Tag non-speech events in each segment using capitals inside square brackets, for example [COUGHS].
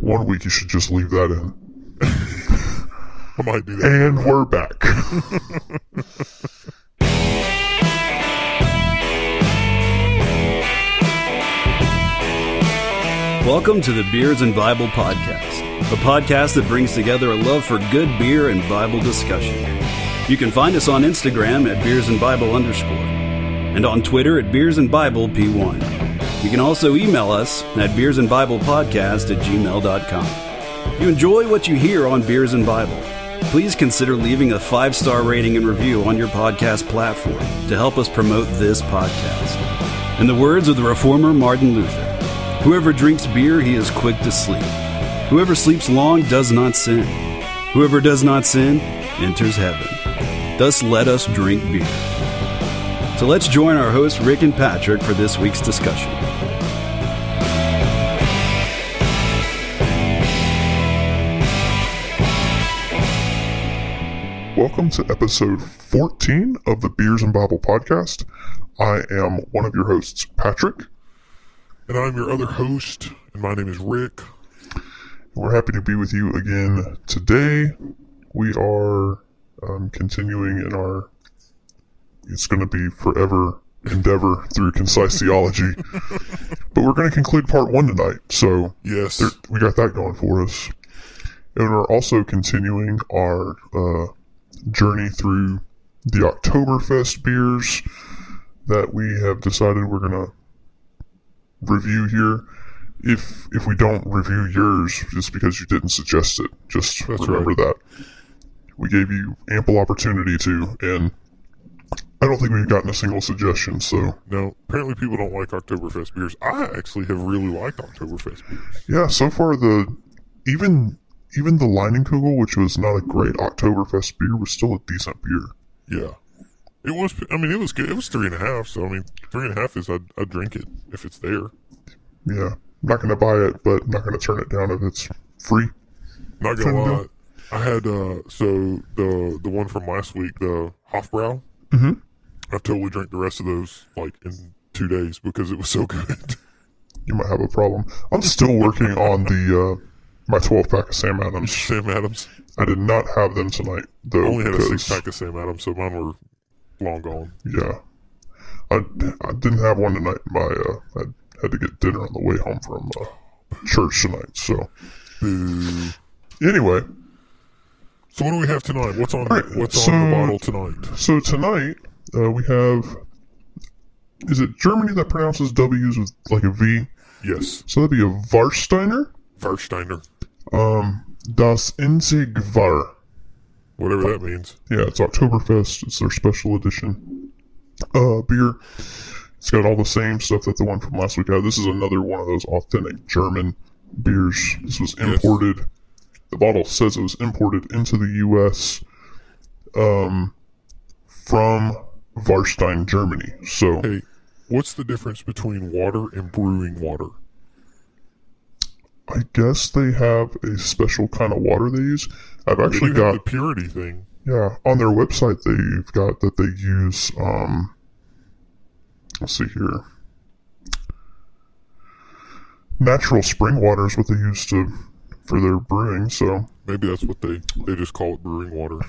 One week you should just leave that in. [LAUGHS] I might do that. And we're back. Welcome to the Beers and Bible Podcast, a podcast that brings together a love for good beer and Bible discussion. You can find us on Instagram at Beers and Bible underscore, and on Twitter at Beers and Bible P1. You can also email us at beersandbiblepodcast and Bible Podcast at gmail.com. If you enjoy what you hear on Beers and Bible, please consider leaving a five star rating and review on your podcast platform to help us promote this podcast. In the words of the reformer Martin Luther, Whoever drinks beer, he is quick to sleep. Whoever sleeps long does not sin. Whoever does not sin enters heaven. Thus let us drink beer. So let's join our hosts, Rick and Patrick, for this week's discussion. Welcome to episode 14 of the Beers and Bible podcast. I am one of your hosts, Patrick. And I'm your other host, and my name is Rick. We're happy to be with you again today. We are um, continuing in our, it's going to be forever endeavor through concise theology. [LAUGHS] But we're going to conclude part one tonight. So Yes. there, we got that going for us. And we're also continuing our uh, journey through the Oktoberfest beers that we have decided we're going to review here. If if we don't review yours, just because you didn't suggest it, just That's remember right. that we gave you ample opportunity to, and I don't think we've gotten a single suggestion. So No, apparently people don't like Oktoberfest beers. I actually have really liked Oktoberfest beers. yeah, so far the even even the Leinenkugel, which was not a great Oktoberfest beer, was still a decent beer. Yeah. It was, I mean, it was good. It was three and a half. So, I mean, three and a half is, I'd, I'd drink it if it's there. Yeah, I'm not going to buy it, but I'm not going to turn it down if it's free. Not gonna do lie. I had, uh, so the, the one from last week, the Hofbrau, Mhm. I totally drank the rest of those, like, in two days because it was so [LAUGHS] good. You might have a problem. I'm still working on the uh, my 12 pack of Sam Adams. [LAUGHS] Sam Adams. I did not have them tonight, I only had a six pack of Sam Adams, so mine were long gone. Yeah, I, I didn't have one tonight. My uh, I had to get dinner on the way home from uh, church tonight. So Boo. anyway, So what do we have tonight? What's on right, What's so- on the bottle tonight? so tonight uh, we have. Is it Germany that pronounces W's with like a V? Yes, So that'd be a Warsteiner. Warsteiner, Um, Das Inzigvar. whatever that means. Yeah, it's Oktoberfest. It's their special edition uh, beer. It's got all the same stuff that the one from last week had. This is another one of those authentic German beers. This was imported. The bottle says it was imported into the U.S. Um, from Warstein, Germany. So Hey, what's the difference between water and brewing water? I guess they have a special kind of water they use. I've actually got the purity thing. Yeah, on their website they've got that they use um let's see here. Natural spring water is what they use to for their brewing, so Maybe that's what they they just call it brewing water.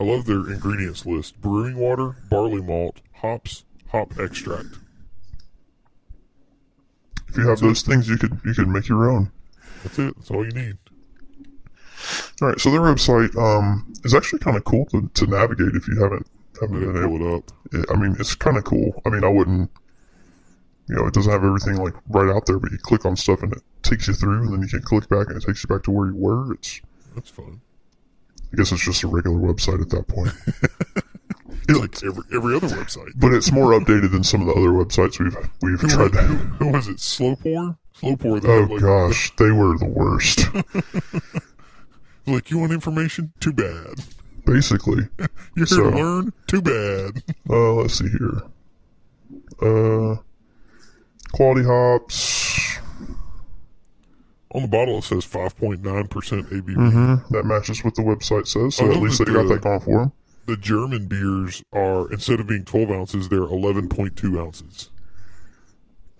I love their ingredients list: brewing water, barley malt, hops, hop extract. If you have those things you could you could make your own. That's it. That's all you need. All right, so their website um is actually kind of cool to, to navigate if you haven't haven't been able. it up. I mean, it's kind of cool. I mean, I wouldn't you know, it doesn't have everything like right out there, but you click on stuff and it takes you through, and then you can click back and it takes you back to where you were. It's That's fun. I guess it's just a regular website at that point. [LAUGHS] It's [LAUGHS] like every every other website. but it's more updated than some of the other websites we've we've Who, tried who, to. who was it? Slow pour. Slow pour. They Oh like, gosh, they were the worst. [LAUGHS] Like you want information? Too bad. Basically, [LAUGHS] You're here So- to learn? Too bad. uh, let's see here. Uh, quality hops. On the bottle it says 5.9% ABV. Mm-hmm. That matches what the website says. So at least they got that going for them. The German beers are instead of being 12 ounces, they're 11.2 ounces.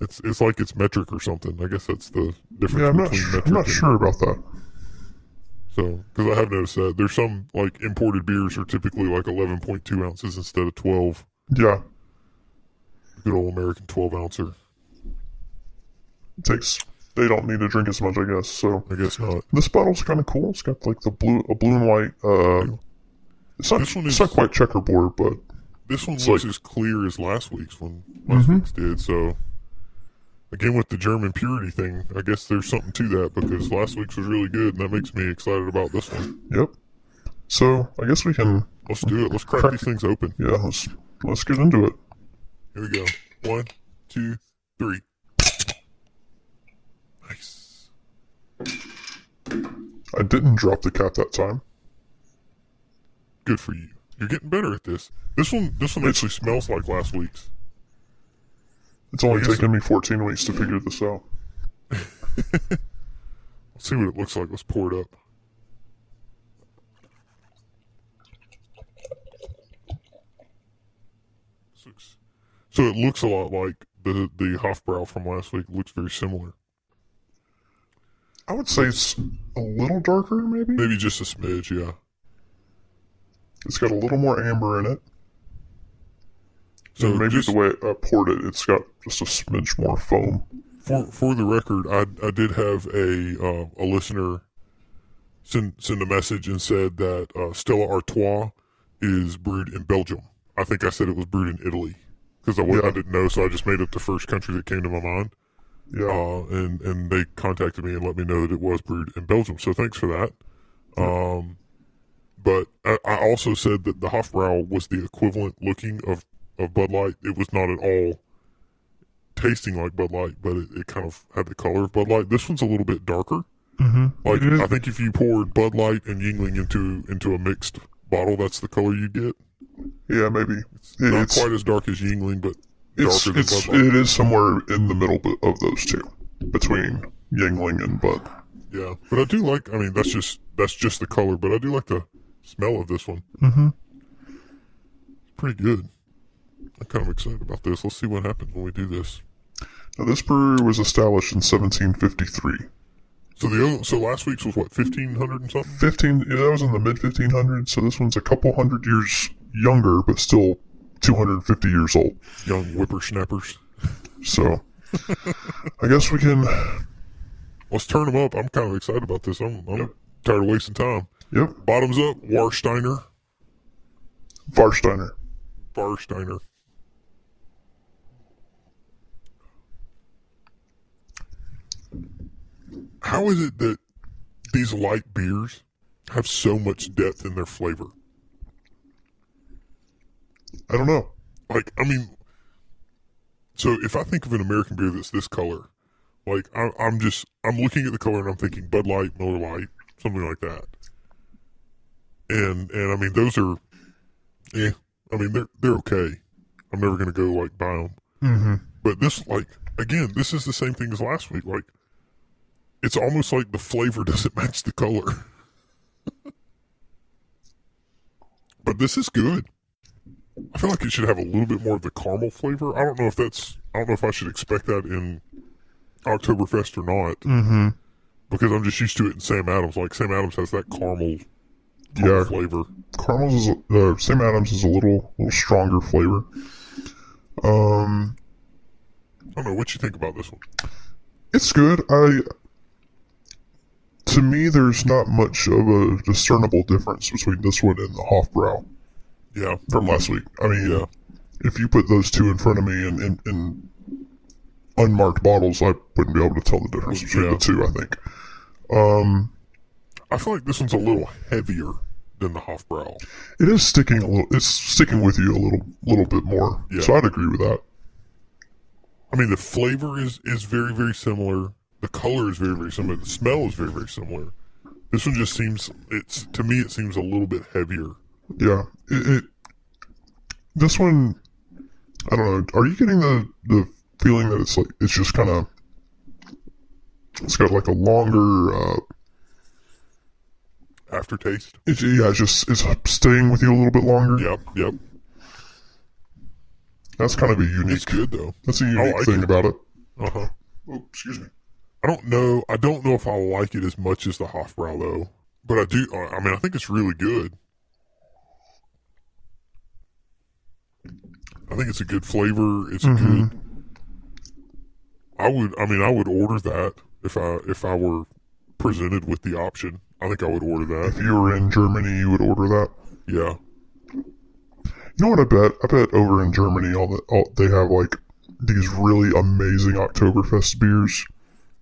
It's it's like it's metric or something. I guess that's the difference Yeah, I'm not. metric I'm not sure about that. So, because I have noticed that there's some like imported beers are typically like 11.2 ounces instead of 12. Yeah, Good old American 12 ouncer. it takes. They don't need to drink as much, I guess. So I guess not. this bottle's kind of cool. It's got like the blue, a blue and white. Uh, it's not. This one it's is- not quite checkerboard, but This one looks like- as clear as last week's one. Last Mm-hmm. week's did. So, again with the German purity thing, I guess there's something to that because last week's was really good, and that makes me excited about this one. yep. So I guess we can. Let's do it. Let's crack Crack- these things open. Yeah, let's let's get into it. Here we go. One, two, three. Nice. I didn't drop the cap that time. Good for you. You're getting better at this. This one, this one actually smells like last week's. It's only taken me 14 weeks to figure this out. [LAUGHS] Let's see what it looks like. Let's pour it up. Looks- So it looks a lot like the the Hofbrau from last week. It looks very similar. I would say it's a little darker, maybe. Maybe just a smidge, yeah. It's got a little more amber in it. So maybe just the way I poured it, it's got just a smidge more foam. for for the record, I I did have a uh, a listener send send a message and said that uh, Stella Artois is brewed in Belgium. I think I said it was brewed in Italy because I, wa- I didn't know, so I just made up the first country that came to my mind. Yeah. Uh, and and they contacted me and let me know that it was brewed in Belgium. So thanks for that. Um, but I, I also said that the Hofbrau was the equivalent looking of of Bud Light. It was not at all tasting like Bud Light, but it, it kind of had the color of Bud Light. This one's a little bit darker. mm-hmm. Like I think if you poured Bud Light and Yuengling into into a mixed bottle, that's the color you'd get. yeah, maybe. It- Not it's quite as dark as Yuengling, but it's, darker than it's Bud Light. it is somewhere in the middle of those two, between Yuengling and Bud. Yeah, but I do like. I mean, that's just that's just the color, but I do like the smell of this one. Mm-hmm. Pretty good. I'm kind of excited about this. Let's see what happens when we do this. Now, this brewery was established in 1753. So the other, so last week's was what fifteen hundred and something. 15. Yeah, that was in the mid 1500s. So this one's a couple hundred years younger, but still 250 years old. Young whippersnappers. So I guess we can. Let's turn them up. I'm kind of excited about this. I'm, I'm tired of wasting time. Yep, Bottoms up. Warsteiner. Varsteiner. Barsteiner. How is it that these light beers have so much depth in their flavor? I don't know. Like, I mean, so if I think of an American beer that's this color, like I, I'm just I'm looking at the color and I'm thinking Bud Light, Miller Lite, something like that. And and I mean those are, yeah, I mean they're they're okay. I'm never gonna go like buy them. Mm-hmm. But this, like, again, this is the same thing as last week. Like, it's almost like the flavor [LAUGHS] doesn't match the color. [LAUGHS] but this is good. I feel like it should have a little bit more of the caramel flavor. I don't know if that's, I don't know if I should expect that in Oktoberfest or not, Mm-hmm. because I'm just used to it in Sam Adams. Like, Sam Adams has that caramel, Yeah. flavor. Caramels is uh, Sam Adams is a little little stronger flavor. Um, I don't know what you think about this one. it's good. I to me, there's not much of a discernible difference between this one and the Hofbrau Yeah, from last week. I mean, Yeah. if you put those two in front of me in, in, in unmarked bottles, I wouldn't be able to tell the difference between Yeah. the two. I think. Um, I feel like this one's a little heavier than the Hofbrau. it is sticking a little. It's sticking with you a little, little bit more. Yeah. So I'd agree with that. I mean, the flavor is is very very similar. The color is very very similar. The smell is very very similar. This one just seems it's to me it seems a little bit heavier. Yeah. It, it this one I don't know. Are you getting the the feeling that it's like it's just kind of it's got like a longer uh Aftertaste. it's, yeah, it's just it's staying with you a little bit longer. Yep, yep. That's kind of a unique It's good though. that's a unique like thing it. about it. Uh huh. Oh, excuse me. I don't know. I don't know if I like it as much as the Hofbrau though, but I do. I mean, I think it's really good. I think it's a good flavor. It's a good. I would. I mean, I would order that if I if I were presented with the option. I think I would order that. If you were in Germany, you would order that. Yeah. You know what I bet? I bet over in Germany, all the all, they have like these really amazing Oktoberfest beers.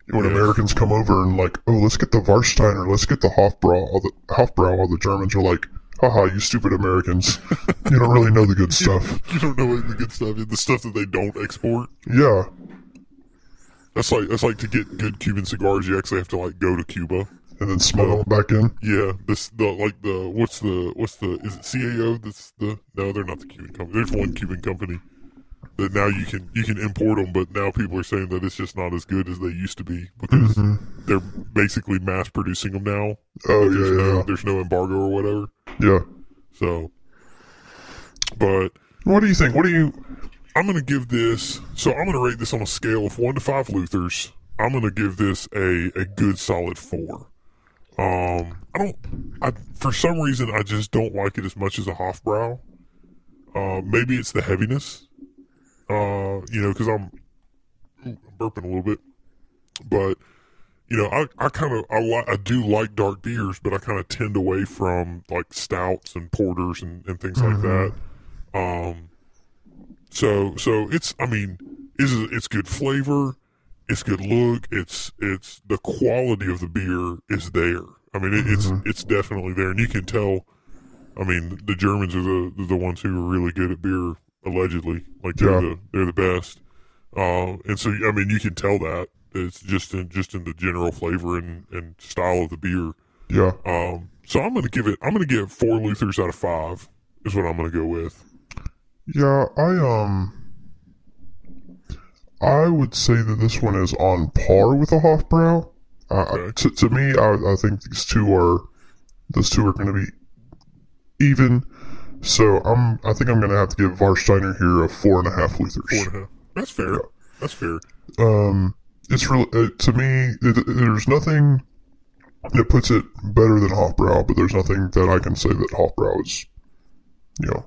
When Yes. Americans come over and like, oh, let's get the Warsteiner, let's get the Hofbrau. All the Hofbrau, all the Germans are like, haha, you stupid Americans, [LAUGHS] you don't really know the good stuff. [LAUGHS] You don't know the good stuff. The stuff that they don't export. Yeah, That's like that's like to get good Cuban cigars. You actually have to like go to Cuba. And then smuggle it back in. Yeah, this the like the what's the what's the is it CAO? That's the no, they're not the Cuban company. There's one Cuban company that now you can you can import them, but now people are saying that it's just not as good as they used to be because mm-hmm. they're basically mass producing them now. Oh There's yeah, no yeah, there's no embargo or whatever. yeah. So, but What do you think? What do you? I'm gonna give this. So I'm gonna rate this on a scale of one to five Luthers. I'm gonna give this a a good solid four. Um, I don't. I for some reason I just don't like it as much as a Hofbrau. Uh, maybe it's the heaviness. Uh, you know, because I'm, I'm burping a little bit, but you know, I, I kind of I like I do like dark beers, but I kind of tend away from like stouts and porters and, and things like that. Um, so so it's I mean is it's good flavor, it's good look, it's it's the quality of the beer is there. I mean it, it's it's definitely there, and you can tell. I mean the Germans are the the ones who are really good at beer allegedly, like they're Yeah. the they're the best. Uh, and so I mean you can tell that it's just in just in the general flavor and, and style of the beer. Yeah, Um, so I'm gonna give it. I'm gonna give four Luthers out of five. Is what I'm gonna go with. yeah. I um, I would say that this one is on par with a Hofbrau. Uh, Okay. to, to me, I, I think these two are those two are going to be even. So I'm I think I'm going to have to give Varsteiner here a four and a half Luthers. and a half. That's fair. That's fair. Um, it's really uh, to me. It, there's nothing that puts it better than Hofbrau, but there's nothing that I can say that Hofbrau is. You know,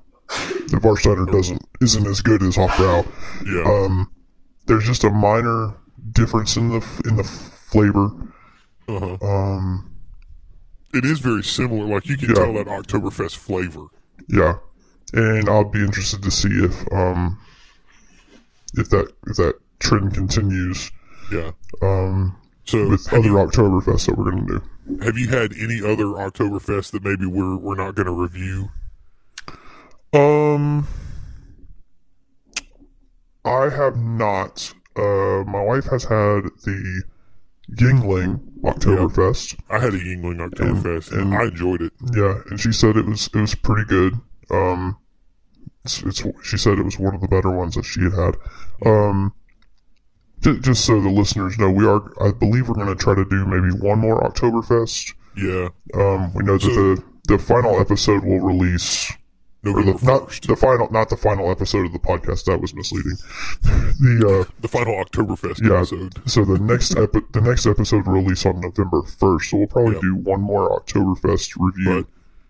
the Varsteiner doesn't isn't as good as Hofbrau. Yeah. Um, there's just a minor difference in the in the flavor. Uh-huh. Um, It is very similar. Like you can Yeah. tell that Oktoberfest flavor. yeah, and I'll be interested to see if um if that if that trend continues Yeah. um So with other you, Oktoberfests that we're gonna do. have you had any other Oktoberfest that maybe we're we're not going to review? Um, I have not. Uh, my wife has had the Yuengling Oktoberfest. I had a Yuengling Oktoberfest and, and- I enjoyed it. Yeah, and she said it was it was pretty good. Um, it's, it's she said it was one of the better ones that she had had. Um, j- just so the listeners know, we are I believe we're going to try to do maybe one more Oktoberfest. Yeah. Um, we know that the the final episode will release November the, not the final not the final episode of the podcast that was misleading. [LAUGHS] the uh, The final Oktoberfest yeah, episode. so the next epi- the next episode will release on November first. So we'll probably Yeah. do one more Oktoberfest review.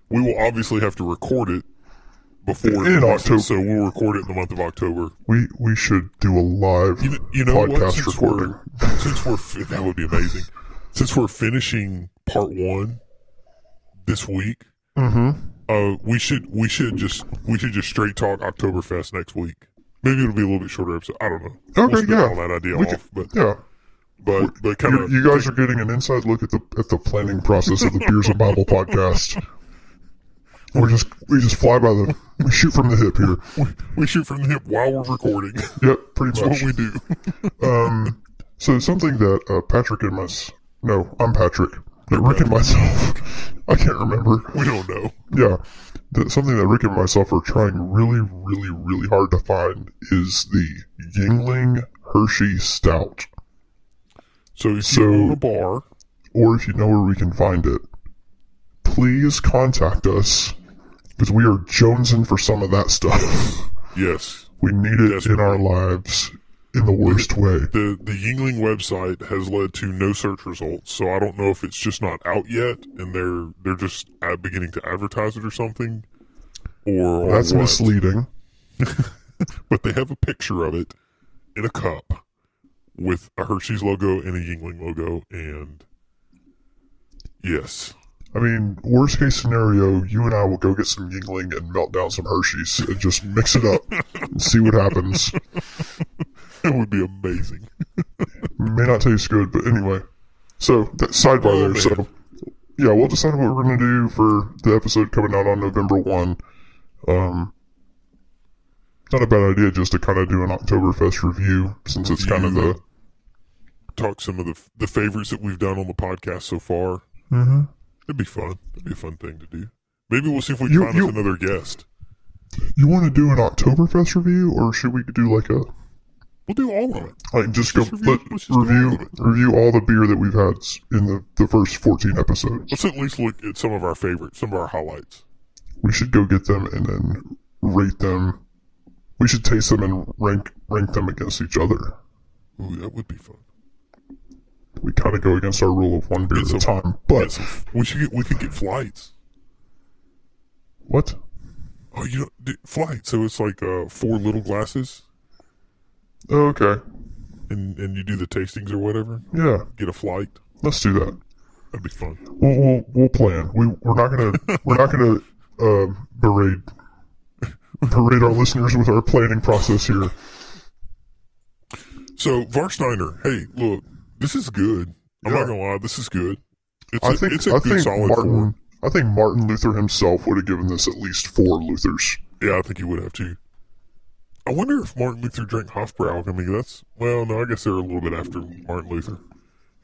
But we will obviously have to record it before In October. So we'll record it in the month of October. We we should do a live You, you know podcast Since recording. we're, [LAUGHS] since we're that would be amazing. Since we're finishing part one this week, Mm-hmm. Uh, we should we should just we should just straight talk Oktoberfest next week. Maybe it'll be a little bit shorter episode. I don't know. Okay, we'll yeah. all that idea We off, but Yeah, but but kind you, of you guys are getting an inside look at the at the planning process of the Beers and Bible podcast. [LAUGHS] We're just we just fly by the we shoot from the hip here. we, we shoot from the hip while we're recording. Yep, [LAUGHS] pretty much. what we do. Um, so something that uh, Patrick and my no, I'm Patrick. That Rick and myself, I can't remember. we don't know. Yeah, that something that Rick and myself are trying really, really, really hard to find is the Yuengling Hershey Stout. So if So- you own a bar, Or if you know where we can find it, please contact us because we are jonesing for some of that stuff. yes, we need it in our lives. In the worst way. The the Yuengling website has led to no search results, so I don't know if it's just not out yet and they're they're just beginning to advertise it or something, or, or That's what. misleading. [LAUGHS] But they have a picture of it in a cup with a Hershey's logo and a Yuengling logo, and yes, I mean, worst case scenario, you and I will go get some Yuengling and melt down some Hershey's and just mix it up and see what happens. [LAUGHS] it would be amazing. [LAUGHS] May not taste good, but anyway. So that sidebar Oh, there. man. So yeah, we'll decide what we're gonna do for the episode coming out on November one. Um, not a bad idea just to kind of do an Oktoberfest review since it's kind of the. Talk some of the the favorites that we've done on the podcast so far. Mm-hmm. It'd be fun. It'd be a fun thing to do. Maybe we'll see if we can You- find you- us another guest. You want to do an Oktoberfest review, or should we do like a We'll do all of it. like just, Just go review- let, let's just do all review review all the beer that we've had in the the first fourteen episodes? Let's at least look at some of our favorites, some of our highlights. We should go get them and then rate them. We should taste them and rank rank them against each other. Ooh, that would be fun. We kind of go against our rule of one beer Get at a time. But we should get. We could get flights. what? Oh, you know, flight. So it's like uh, four little glasses, Oh, okay, and and you do the tastings or whatever. yeah, Get a flight. let's do that. That'd be fun. We'll we'll, we'll plan. We we're not gonna [LAUGHS] we're not gonna uh, berate berate our listeners with our planning process here. So Varsteiner, hey, look, this is good. I'm Yeah. not gonna lie, this is good. It's I a, think it's a I good solid Martin four. I think Martin Luther himself would have given this at least four Luthers. Yeah, I think he would have too. I wonder if Martin Luther drank Hofbrau. I mean, that's well, no, I guess they're a little bit after Martin Luther.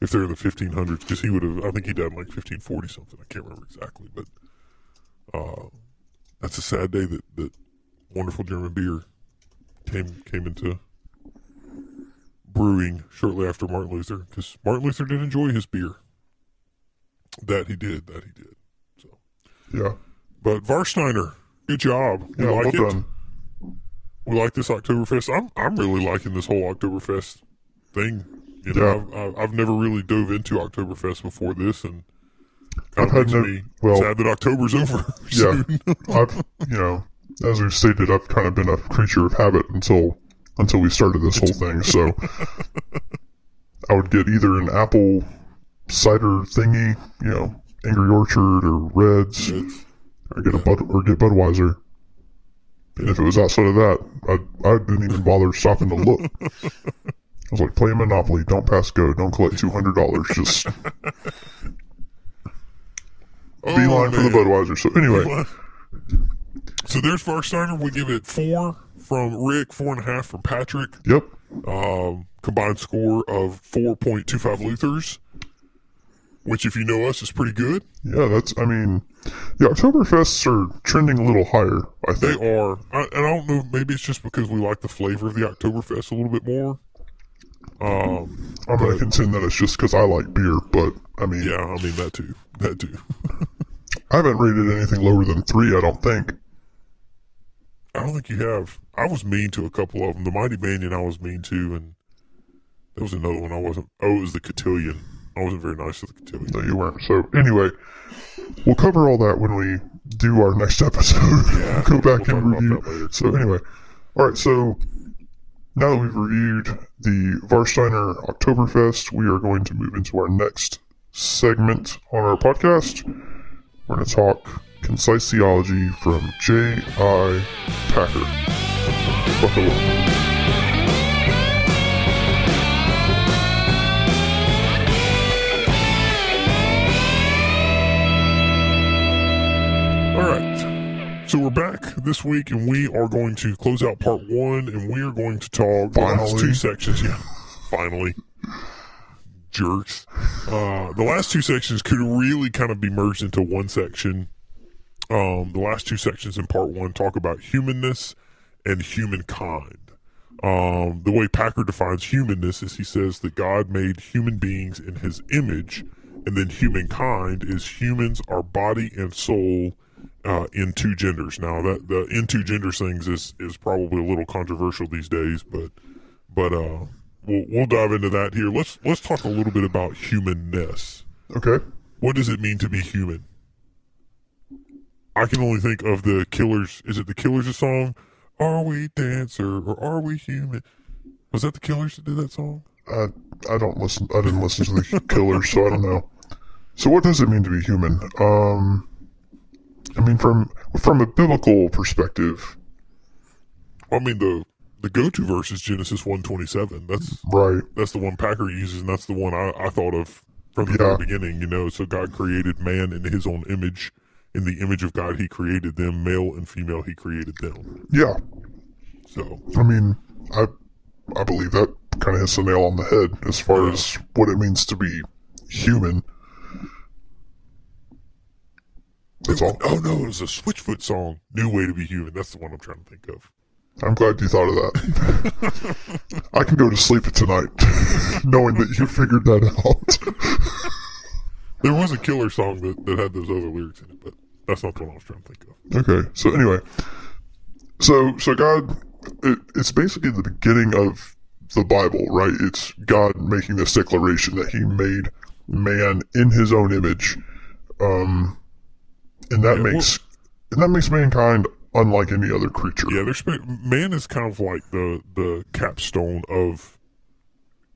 If they're in the 1500s, because he would have, I think he died in like 1540 something. I can't remember exactly, but uh, that's a sad day that that wonderful German beer came came into brewing shortly after Martin Luther, because Martin Luther did enjoy his beer. That he did. That he did. So, Yeah, but Varsteiner, good job. We yeah, like well it done. we like this Oktoberfest. I'm I'm really liking this whole Oktoberfest thing. You know, Yeah. I've, I've never really dove into Oktoberfest before this, and I've had no- me well- sad that October's over. [LAUGHS] Yeah, soon. I've you know, as we've stated, I've kind of been a creature of habit until until we started this whole thing. So [LAUGHS] I would get either an apple cider thingy, you know, Angry Orchard or Redd's, or get a Bud or get Budweiser. And if it was outside of that, I I didn't even bother stopping to look. I was like, play Monopoly, don't pass go, don't collect two hundred dollars, just [LAUGHS] oh, beeline for the. Budweiser. So anyway, So there's Varsteiner. We give it four from Rick, four and a half from Patrick. yep, Um, combined score of four point two five Luthers, which, if you know us, is pretty good. yeah, that's. I mean, the Oktoberfests are trending a little higher. I They are, I, and I don't know. Maybe it's just because we like the flavor of the Oktoberfest a little bit more. Um, I'm going to contend that it's just because I like beer, but I mean, Yeah, I mean that too. That too. [LAUGHS] I haven't rated anything lower than three. I don't think. I don't think you have. I was mean to a couple of them. The Mighty Banyan I was mean to, and there was another one I wasn't. Oh, it was the Cotillion. I wasn't very nice to the Cotillion. No, you weren't. So anyway, we'll cover all that when we do our next [LAUGHS] episode. Yeah, Go back we'll and review. So anyway, all right. So now that we've reviewed the Varsteiner Oktoberfest, we are going to move into our next segment on our podcast. We're going to talk concise theology from J. I. Packer. Buckle up. All right. So we're back this week, and we are going to close out part one, and we are going to talk the last two sections. Yeah, finally, jerks. Uh, the last two sections could really kind of be merged into one section. Um, the last two sections in part one talk about humanness and humankind. Um, the way Packer defines humanness is he says that God made human beings in his image, and then humankind is humans are body and soul uh, in two genders. Now that the in two genders things is is probably a little controversial these days, but but uh, we'll we'll dive into that here. Let's let's talk a little bit about humanness. Okay. What does it mean to be human? I can only think of the Killers. Is it the Killers' song? Are we dancer or are we human? Was that the Killers that did that song? I I don't listen. I didn't listen to the Killers, so I don't know. So what does it mean to be human? Um, I mean from from a biblical perspective, I mean the the go to verse is Genesis one twenty seven. That's right? that's the one Packer uses, and that's the one I, I thought of from the Yeah. very beginning. You know, so God created man in His own image. In the image of God, He created them, male and female. He created them. Yeah. So I mean, I I believe that kind of hits the nail on the head as far Yeah. as what it means to be human. That's all. Oh no, it was a Switchfoot song. New way to be human. That's the one I'm trying to think of. I'm glad you thought of that. [LAUGHS] I can go to sleep tonight [LAUGHS] knowing that you figured that out. [LAUGHS] There was a killer song that, that had those other lyrics in it, but that's not the one I was trying to think of. Okay. So anyway, so so God, it, it's basically the beginning of the Bible, right? It's God making this declaration that He made man in His own image, um, and that Yeah, makes and that makes mankind unlike any other creature. Yeah, there's man is kind of like the the capstone of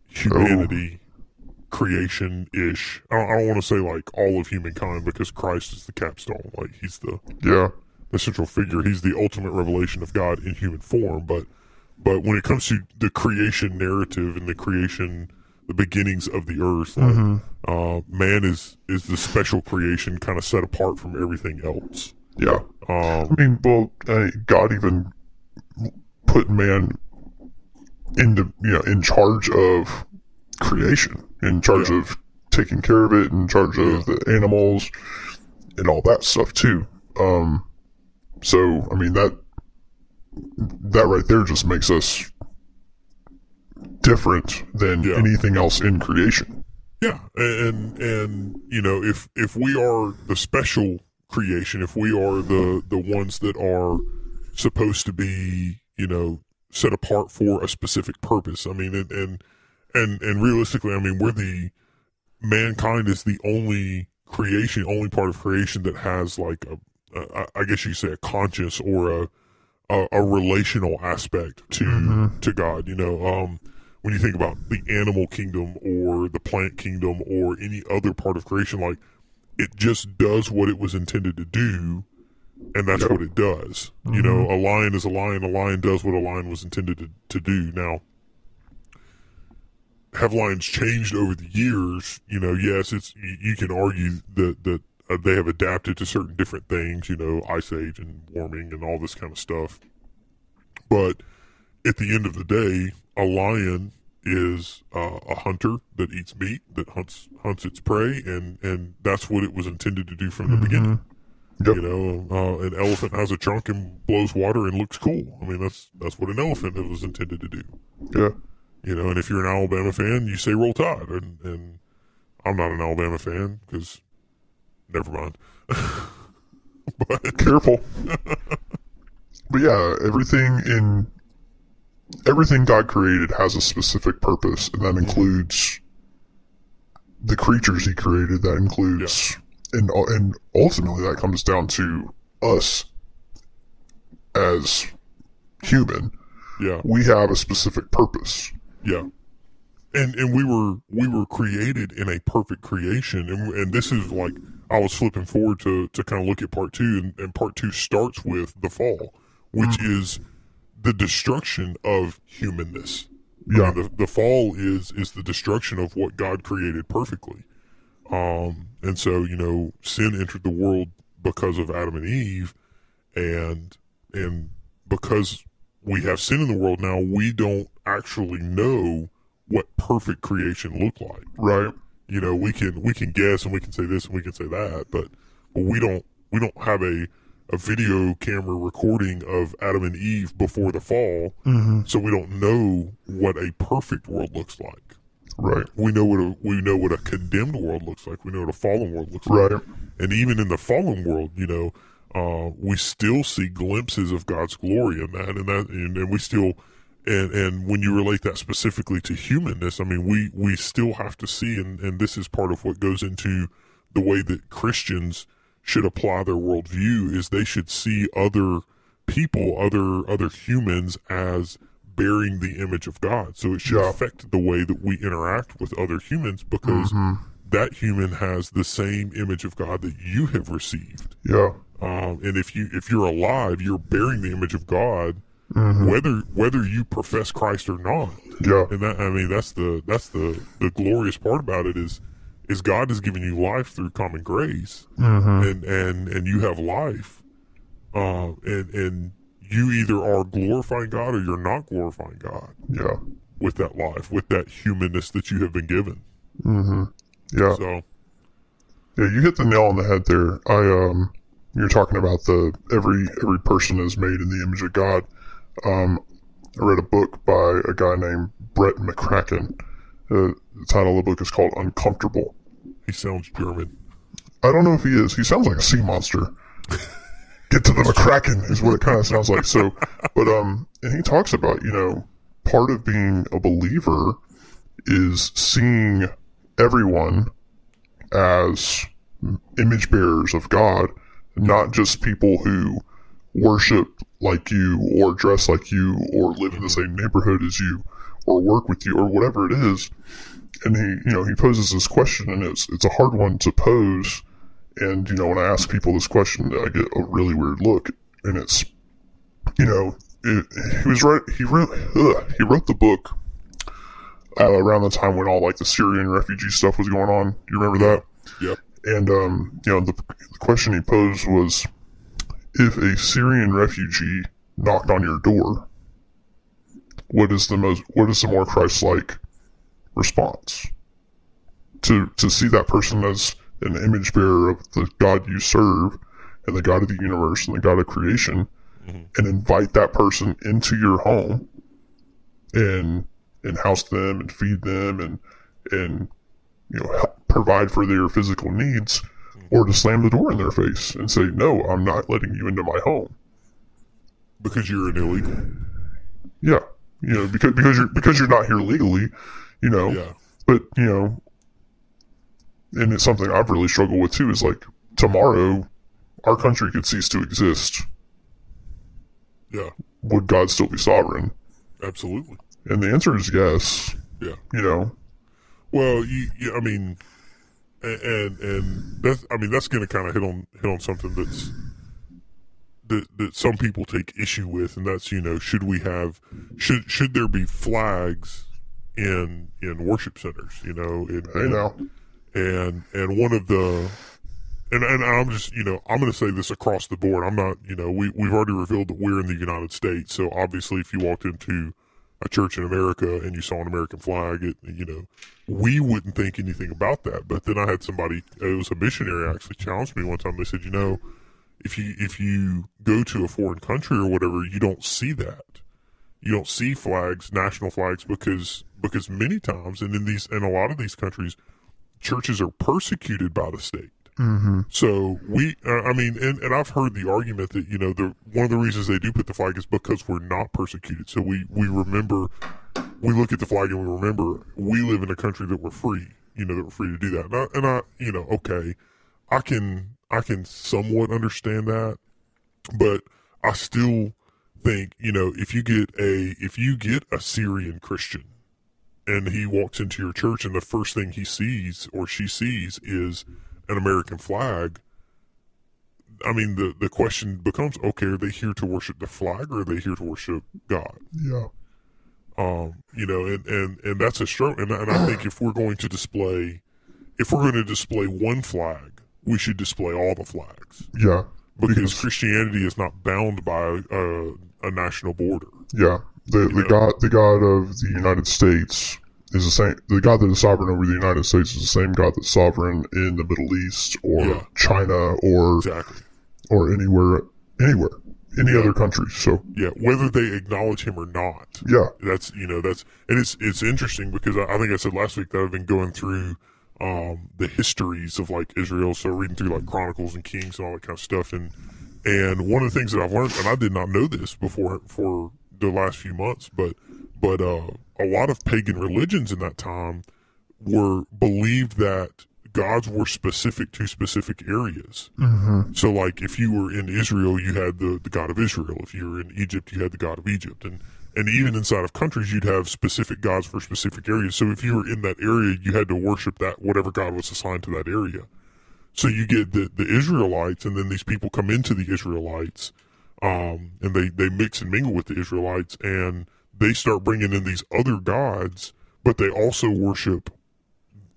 humanity, creation ish. I don't, I don't want to say like all of humankind because Christ is the capstone. Like he's the Yeah. the central figure. He's the ultimate revelation of God in human form. But but when it comes to the creation narrative and the creation, the beginnings of the earth, like, uh, man is is the special creation, kind of set apart from everything else. Yeah. Um, I mean, well, uh, God even put man into you know in charge of creation, in charge Yeah. of taking care of it, in charge of the animals and all that stuff too. Um, so I mean that that right there just makes us different than Yeah. anything else in creation. Yeah, and and you know if if we are the special creation, if we are the the ones that are supposed to be, you know, set apart for a specific purpose. I mean, and and and, and realistically, I mean, we're the mankind is the only creation, only part of creation that has like a, a I guess you could say a conscious or a a, a relational aspect to to God. You know, um, when you think about the animal kingdom or the plant kingdom or any other part of creation, like it just does what it was intended to do, and that's what it does. You know, a lion is a lion. A lion does what a lion was intended to, to do. Now, have lions changed over the years? You know, yes, it's you, you can argue that that uh, they have adapted to certain different things. You know, ice age and warming and all this kind of stuff. But at the end of the day, a lion is uh, a hunter that eats meat, that hunts hunts its prey, and and that's what it was intended to do from the beginning. Yep. You know, uh, an elephant has a trunk and blows water and looks cool. I mean, that's that's what an elephant was intended to do. Yeah. You know, and if you're an Alabama fan, you say Roll Tide, and, and I'm not an Alabama fan because, never mind. [LAUGHS] but careful. [LAUGHS] but yeah, everything in everything God created has a specific purpose, and that includes the creatures He created. That includes, and and ultimately, that comes down to us as human. yeah, We have a specific purpose. Yeah. And and we were we were created in a perfect creation and and this is like I was flipping forward to to kind of look at part 2 and, and part 2 starts with the fall which is the destruction of humanness. I Yeah. mean, the the fall is is the destruction of what God created perfectly. Um and so, you know, sin entered the world because of Adam and Eve and and because we have sin in the world now, we don't actually know what perfect creation looked like. Right. You know, we can we can guess and we can say this and we can say that, but but we don't we don't have a a video camera recording of Adam and Eve before the fall, mm-hmm. so we don't know what a perfect world looks like. Right. We know what a we know what a condemned world looks like. We know what a fallen world looks like. Right. And even in the fallen world, you know, uh, we still see glimpses of God's glory in that, and that, and, and we still and and when you relate that specifically to humanness, I mean, we we still have to see, and and this is part of what goes into the way that Christians should apply their worldview is they should see other people, other other humans as bearing the image of God. So it should Yeah. affect the way that we interact with other humans because that human has the same image of God that you have received. Yeah. Um, and if you if you're alive, you're bearing the image of God, Mm-hmm. whether whether you profess Christ or not. Yeah. And that I mean that's the that's the the glorious part about it is is God has given you life through common grace, Mm-hmm. and and and you have life, uh, and and you either are glorifying God or you're not glorifying God Yeah. with that life, with that humanness that you have been given. Yeah. So Yeah, you hit the nail on the head there. I um you're talking about the every every person is made in the image of God. Um I read a book by a guy named Brett McCracken. Uh, the title of the book is called Uncomfortable. he sounds German. I don't know if he is. He sounds like a sea monster. [LAUGHS] Get to the McCracken is what it kind of sounds like. So, but um, and he talks about you know part of being a believer is seeing everyone as image bearers of God, not just people who worship like you or dress like you or live in the same neighborhood as you or work with you or whatever it is. And he, you know, he poses this question and it's, it's a hard one to pose. And, you know, when I ask people this question, I get a really weird look and it's, you know, it, he was right. He wrote, ugh, he wrote the book uh, around the time when all like the Syrian refugee stuff was going on. Do You remember that? Yep. And um, you know, the, the question he posed was, if a Syrian refugee knocked on your door, what is the most, what is the more Christ-like response? To to see that person as an image bearer of the God you serve, and the God of the universe and the God of creation, and invite that person into your home, and and house them and feed them and and you know help provide for their physical needs mm-hmm. or to slam the door in their face and say no i'm not letting you into my home Because you're an illegal. yeah you know because because you're because you're not here legally you know Yeah. but you know and it's something i've really struggled with too is like tomorrow our country could cease to exist Yeah. would god still be sovereign Absolutely. And the answer is yes Yeah. you know Well, you, you I mean, and and that's I mean that's going to kind of hit on hit on something that's that that some people take issue with, and that's you know should we have should should there be flags in in worship centers? You know, in, hey now and and one of the and and I'm just you know I'm going to say this across the board. I'm not you know we we've already revealed that we're in the United States, so obviously if you walked into a church in America and you saw an American flag, it you know we wouldn't think anything about that. But then I had somebody, uh, it was a missionary actually challenged me one time. They said, you know, if you if you go to a foreign country or whatever, you don't see that. You don't see flags, national flags, because because many times, and in these in a lot of these countries, churches are persecuted by the state. Mm-hmm. So we, uh, I mean, and, and I've heard the argument that you know the one of the reasons they do put the flag is because we're not persecuted. So we we remember, we look at the flag and we remember we live in a country that we're free. You know that we're free to do that. And I, and I you know, okay, I can I can somewhat understand that, but I still think you know if you get a if you get a Syrian Christian and he walks into your church and the first thing he sees or she sees is an American flag, I mean the the question becomes okay, are they here to worship the flag or are they here to worship God? yeah Um, you know, and and and that's a struggle. And, and I think if we're going to display, if we're going to display one flag, we should display all the flags yeah because, Because- Christianity is not bound by a, a national border. Yeah, the the know? God the God of the United States is the same. The God that is sovereign over the United States is the same God that's sovereign in the Middle East or Yeah. China or Exactly. or anywhere anywhere any other country. So Yeah, whether they acknowledge him or not. yeah, That's you know that's and it's it's interesting because I, I think I said last week that I've been going through um, the histories of like Israel, so reading through like Chronicles and Kings and all that kind of stuff, and and one of the things that I've learned, and I did not know this before for the last few months, but but uh, a lot of pagan religions in that time were believed that gods were specific to specific areas. Mm-hmm. So, like if you were in Israel, you had the the god of Israel. If you were in Egypt, you had the god of Egypt, and and even inside of countries, you'd have specific gods for specific areas. So, if you were in that area, you had to worship that whatever god was assigned to that area. So you get the the Israelites, and then these people come into the Israelites, um, and they they mix and mingle with the Israelites, and they start bringing in these other gods, but they also worship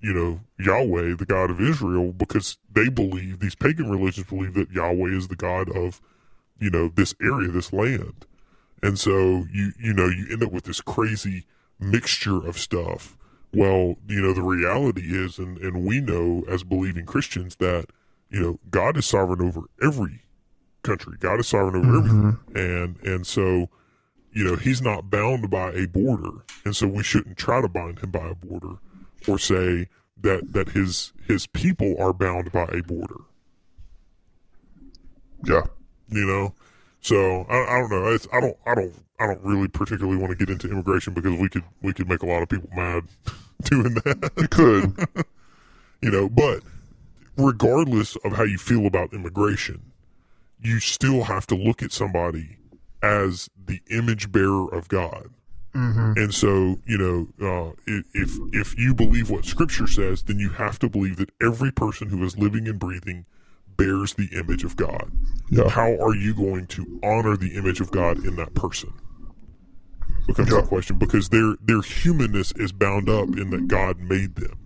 you know, Yahweh, the God of Israel, because they believe, these pagan religions believe that Yahweh is the God of, you know, this area, this land. And so you, you know, you end up with this crazy mixture of stuff. Well, you know, the reality is, and, and we know as believing Christians that, you know, God is sovereign over every country. God is sovereign over Mm-hmm. everything. And, and so, you know, he's not bound by a border. And so we shouldn't try to bind him by a border or say that that his his people are bound by a border. Yeah. You know, so I, I don't know. It's, I don't I don't I don't really particularly want to get into immigration because we could we could make a lot of people mad [LAUGHS] doing that. It could. [LAUGHS] you know, but regardless of how you feel about immigration, you still have to look at somebody as the image bearer of God. mm-hmm. And so, you know, uh, if if you believe what Scripture says, then you have to believe that every person who is living and breathing bears the image of God. Yeah. How are you going to honor the image of God in that person? Becomes Yeah. the question because their their humanness is bound up in that God made them.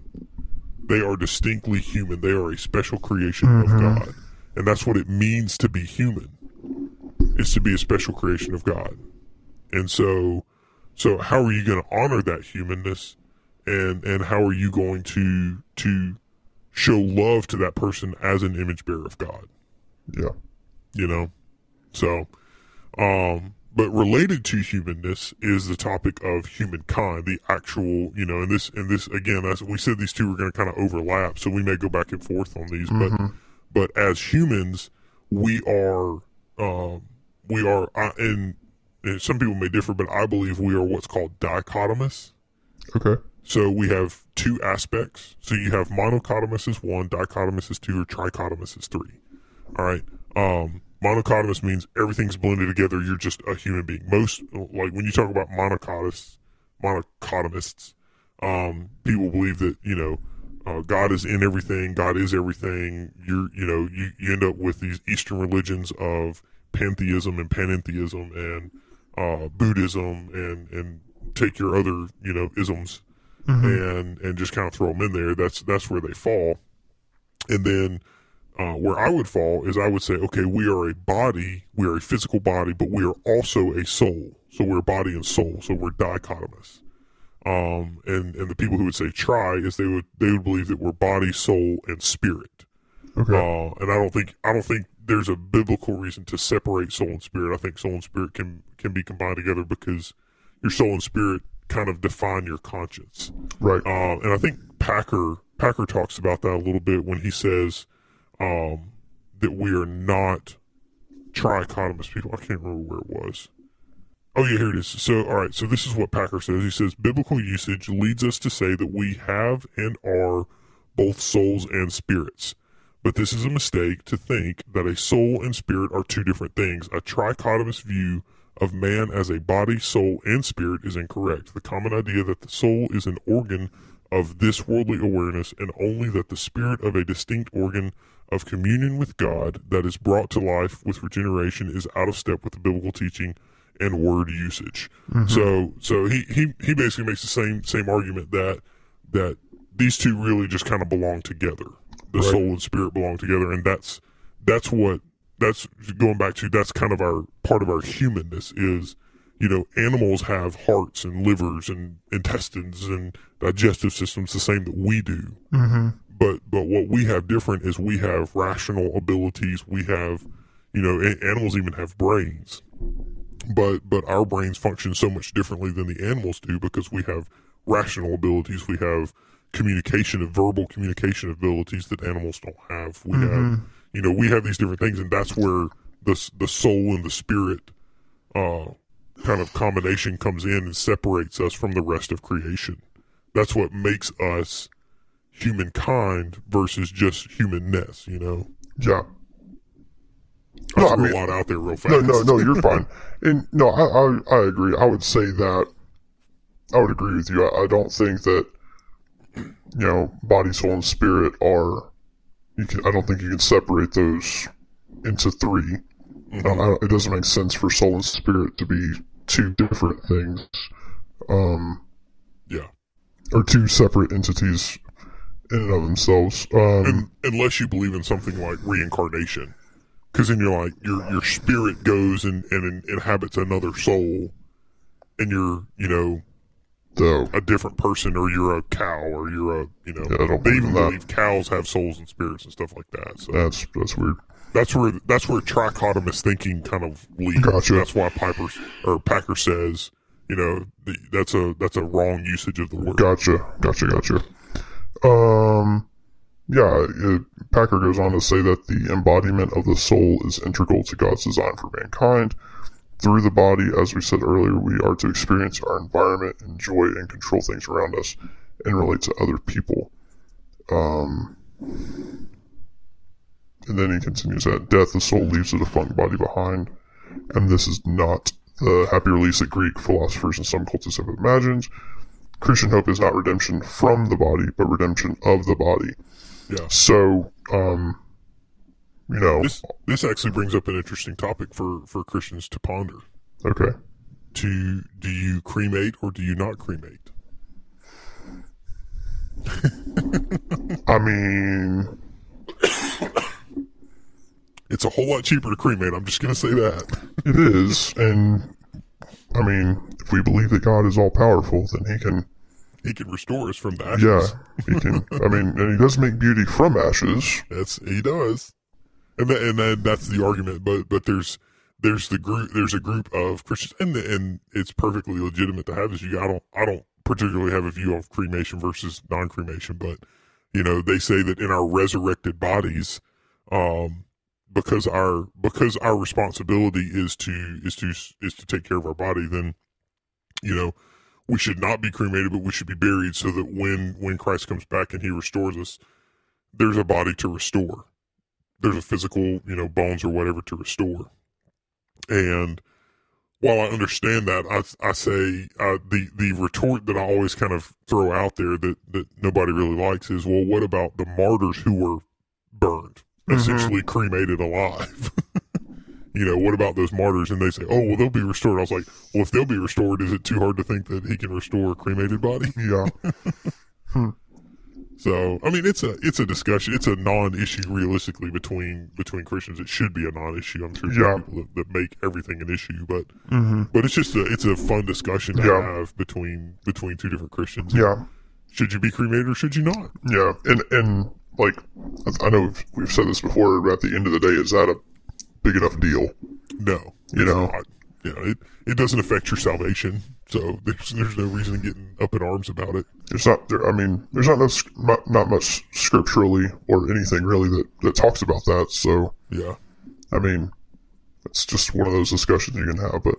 They are distinctly human. They are a special creation of God, and that's what it means to be human. Is to be a special creation of God, and so so how are you going to honor that humanness, and and how are you going to to show love to that person as an image bearer of God? Yeah. You know, so um, but related to humanness is the topic of humankind, the actual you know, and this and this again, as we said, these two are going to kind of overlap, so we may go back and forth on these, but but as humans, we are um, we are uh, and, and some people may differ, but I believe we are what's called dichotomous. Okay. So we have two aspects. So you have monocotomous is one, dichotomous is two, or trichotomous is three. All right. Um, monocotomous means everything's blended together. You're just a human being. Most like when you talk about monocotists, monocotomists, um, people believe that you know uh, God is in everything. God is everything. You're you know you, you end up with these Eastern religions of pantheism and panentheism and uh, Buddhism and and take your other you know isms and and just kind of throw them in there. That's that's where they fall. And then uh, where I would fall is I would say, okay, we are a body, we are a physical body, but we are also a soul. So we're body and soul. So we're dichotomous. Um, and and the people who would say try is they would they would believe that we're body, soul, and spirit. Okay. Uh, and I don't think I don't think there's a biblical reason to separate soul and spirit. I think soul and spirit can can be combined together because your soul and spirit kind of define your conscience. right. Uh, and I think Packer Packer talks about that a little bit when he says um, that we are not trichotomous people. I can't remember where it was. Oh yeah, here it is. So all right, so this is what Packer says. He says biblical usage leads us to say that we have and are both souls and spirits. But this is a mistake to think that a soul and spirit are two different things. A trichotomous view of man as a body, soul, and spirit is incorrect. The common idea that the soul is an organ of this worldly awareness and only that the spirit of a distinct organ of communion with God that is brought to life with regeneration is out of step with the biblical teaching and word usage. Mm-hmm. So so he, he he basically makes the same same argument that that these two really just kind of belong together. The Right. soul and spirit belong together and that's that's what that's going back to that's kind of our part of our humanness is you know animals have hearts and livers and intestines and digestive systems the same that we do Mm-hmm. but but what we have different is we have rational abilities we have you know a- animals even have brains but but our brains function so much differently than the animals do because we have rational abilities we have communication and verbal communication abilities that animals don't have we have you know we have these different things and that's where the the soul and the spirit uh kind of combination comes in and separates us from the rest of creation. That's what makes us humankind versus just humanness, you know? Yeah. I No, I threw mean- a lot out there real fast. No, no, no, you're fine. [LAUGHS] And no, I, I, I agree. I would say that I would agree with you. I, I don't think that you know body, soul, and spirit are. You can. I don't think you can separate those into 3 Mm-hmm. Uh, I- it doesn't make sense for soul and spirit to be two different things, um, Yeah. or two separate entities in and of themselves. Um, Un unless you believe in something like reincarnation. Because then you're like, your, your spirit goes and, and inhabits another soul, and you're, you know, so a different person, or you're a cow, or you're a, you know, Yeah, I don't they believe even that. believe cows have souls and spirits and stuff like that. So that's that's weird. that's where that's where trichotomous thinking kind of leads. Gotcha. That's why Piper or Packer says, you know, the, that's a that's a wrong usage of the word. Gotcha, gotcha, gotcha. Um, yeah, it, Packer goes on to say that the embodiment of the soul is integral to God's design for mankind. Through the body, as we said earlier, we are to experience our environment, enjoy and control things around us, and relate to other people. Um, and then he continues at death, the soul leaves the defunct body behind, and this is not the happy release that Greek philosophers and some cultists have imagined. Christian hope is not redemption from the body, but redemption of the body. Yeah. So, um, you know, This this actually brings up an interesting topic for for Christians to ponder. okay. To do you cremate or do you not cremate? [LAUGHS] I mean, [COUGHS] It's a whole lot cheaper to cremate. I'm just gonna say that. it is, and I mean, if we believe that God is all powerful, then He can, He can restore us from the ashes. yeah, He can. I mean, and He does make beauty from ashes. [LAUGHS] That's he does, and that, and that, that's the argument. But but there's there's the group there's a group of Christians, and and it's perfectly legitimate to have this. You I don't I don't particularly have a view of cremation versus non-cremation, but you know they say that in our resurrected bodies, um, because our because our responsibility is to is to is to take care of our body, then you know we should not be cremated, but we should be buried so that when when Christ comes back and He restores us, there's a body to restore. There's a physical, you know, bones or whatever to restore. And while I understand that, I, I say uh, the the retort that I always kind of throw out there that that nobody really likes is, well, what about the martyrs who were burned, essentially cremated alive? [LAUGHS] you know, what about those martyrs? And they say, oh, well, they'll be restored. I was like, well, if they'll be restored, is it too hard to think that he can restore a cremated body? Yeah, [LAUGHS] So I mean, it's a it's a discussion. It's a non-issue realistically between between Christians. It should be a non-issue. I'm sure Yeah. people that, that make everything an issue, but mm-hmm. but it's just a it's a fun discussion to Yeah. have between between two different Christians. yeah, Should you be cremated or should you not? yeah, and and like I know we've, we've said this before, but at the end of the day, is that a big enough deal? No, You know. not. You know, it it doesn't affect your salvation. So there's there's no reason in getting up in arms about it. There's not there. I mean, there's not much not, not much scripturally or anything really that that talks about that. So Yeah. I mean, it's just one of those discussions you can have. But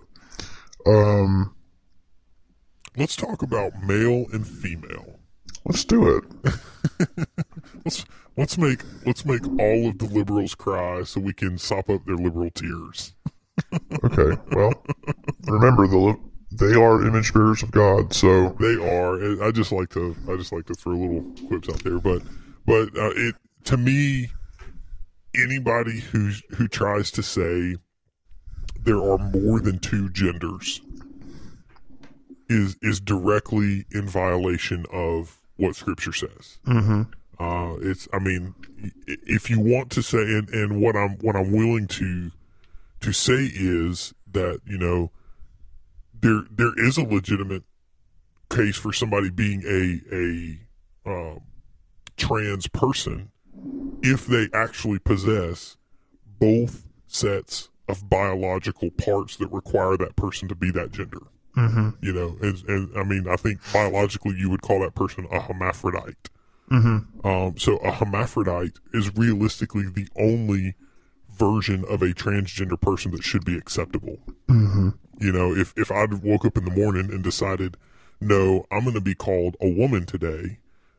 um, Let's talk about male and female. let's do it. [LAUGHS] Let's let's make let's make all of the liberals cry so we can sop up their liberal tears. Okay. Well, remember the they are image bearers of God. So They are. I just like to. I just like to throw little quips out there, but but uh, it to me, anybody who who tries to say there are more than two genders is is directly in violation of what Scripture says. mm-hmm. Uh, it's. I mean, if you want to say, and, and what I'm what I'm willing to to say is that you know there there is a legitimate case for somebody being a a um, trans person if they actually possess both sets of biological parts that require that person to be that gender. Mm-hmm. You know, and, and I mean, I think biologically you would call that person a hermaphrodite. Mm-hmm. Um, so a hermaphrodite is realistically the only version of a transgender person that should be acceptable. Mm-hmm. You know, if if I woke up in the morning and decided, no, I'm going to be called a woman today,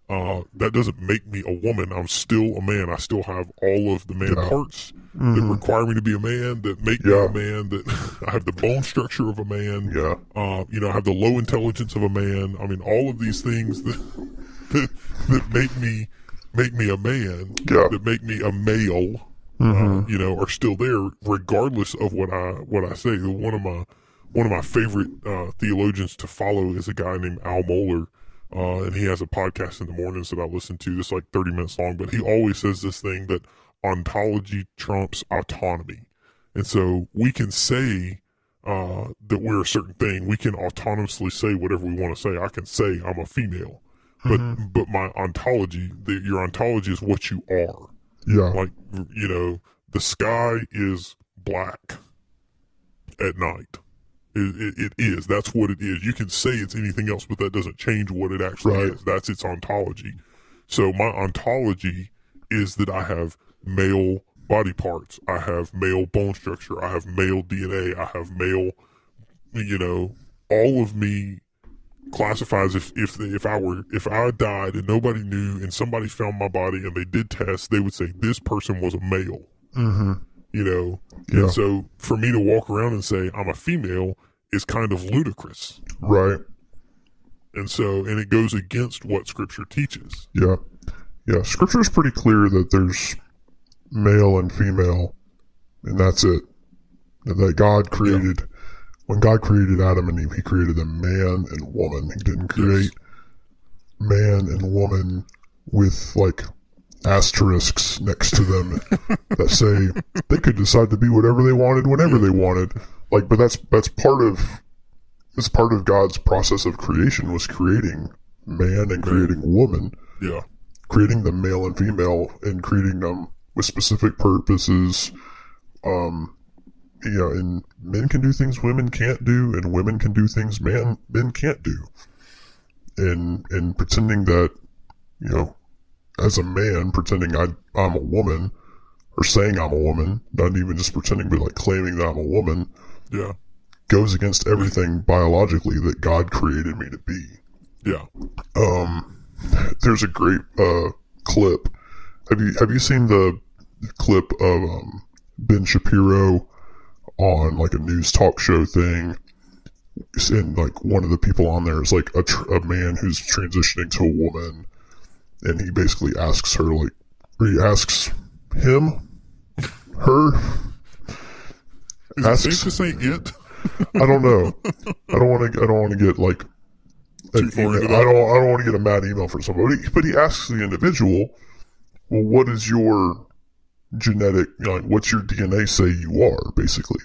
uh, that doesn't make me a woman. I'm still a man. I still have all of the man Yeah. parts that require me to be a man, that make Yeah. me a man, that [LAUGHS] I have the bone structure of a man. Yeah. Uh, you know, I have the low intelligence of a man. I mean, all of these things that [LAUGHS] that, that make me make me a man, Yeah. that make me a male, uh, you know, are still there, regardless of what I what I say. One of my one of my favorite uh, theologians to follow is a guy named Al Mohler. Uh, and he has a podcast in the mornings that I listen to. It's like 30 minutes long, but he always says this thing that ontology trumps autonomy. And so we can say uh, that we're a certain thing. We can autonomously say whatever we want to say. I can say I'm a female, but but my ontology, the, your ontology is what you are. Yeah. Like you know, the sky is black at night. It, it, it is. That's what it is. You can say it's anything else, but that doesn't change what it actually Right. is. That's its ontology. So my ontology is that I have male body parts. I have male bone structure. I have male DNA. I have male, you know, all of me classifies if if if I were if I died and nobody knew and somebody found my body and they did tests, they would say this person was a male. Mm-hmm. You know, Yeah. and so for me to walk around and say I'm a female is kind of ludicrous. Right. And so, and it goes against what Scripture teaches. Yeah. Yeah. Scripture is pretty clear that there's male and female, and that's it. And that God created, when God created Adam and Eve, He created them man and woman. He didn't create man and woman with like asterisks next to them [LAUGHS] that say they could decide to be whatever they wanted whenever they wanted. Like, but that's that's part of it's part of God's process of creation was creating man and creating woman Yeah, creating them male and female and creating them with specific purposes. Um, you know, and men can do things women can't do, and women can do things man men can't do. And and pretending that, you know, as a man, pretending I I'm a woman, or saying I'm a woman, not even just pretending, but like claiming that I'm a woman, yeah, goes against everything biologically that God created me to be yeah. um, there's a great uh, clip. Have you have you seen the clip of um, Ben Shapiro on like a news talk show thing? And like one of the people on there is like a, tr- a man who's transitioning to a woman, and he basically asks her like, or he asks him, her. Is Asks- it safe to say it? I don't know. I don't want to. I don't want to get like. an Too far email- into I don't. I don't want to get a mad email from somebody. But he asks the individual, "Well, what is your genetic? Like, what's your DNA say you are?" Basically,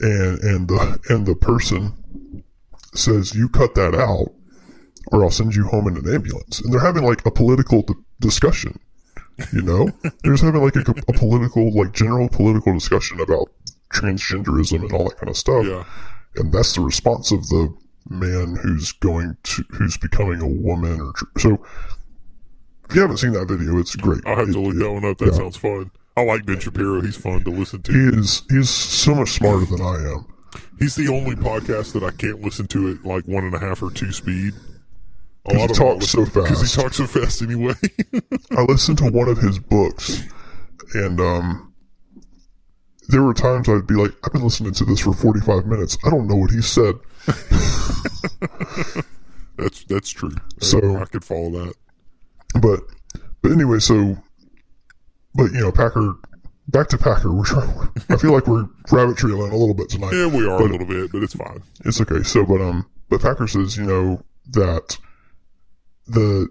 and and the and the person says, "You cut that out, or I'll send you home in an ambulance." And they're having like a political d- discussion. You know, [LAUGHS] they're just having like a, a political, like general political discussion about transgenderism and all that kind of stuff Yeah, and that's the response of the man who's going to who's becoming a woman or so if you haven't seen that video it's great I'll have to It- look it- that one up. That yeah. sounds fun. I like Ben Shapiro. He's fun to listen to. he is he's so much smarter than i am He's the only podcast that I can't listen to at like one and a half or two speed. A 'Cause he talks so fast. Because he talks so fast anyway. [LAUGHS] i listened to one of his books and um there were times i'd be like i've been listening to this for 45 minutes i don't know what he said [LAUGHS] that's that's true. So- I could follow that. But but anyway so but you know packer back to packer we're trying i feel like we're rabbit trailing a little bit tonight Yeah, we are But- a little bit, but it's fine. It's okay. So, but um, but Packer says, you know, that the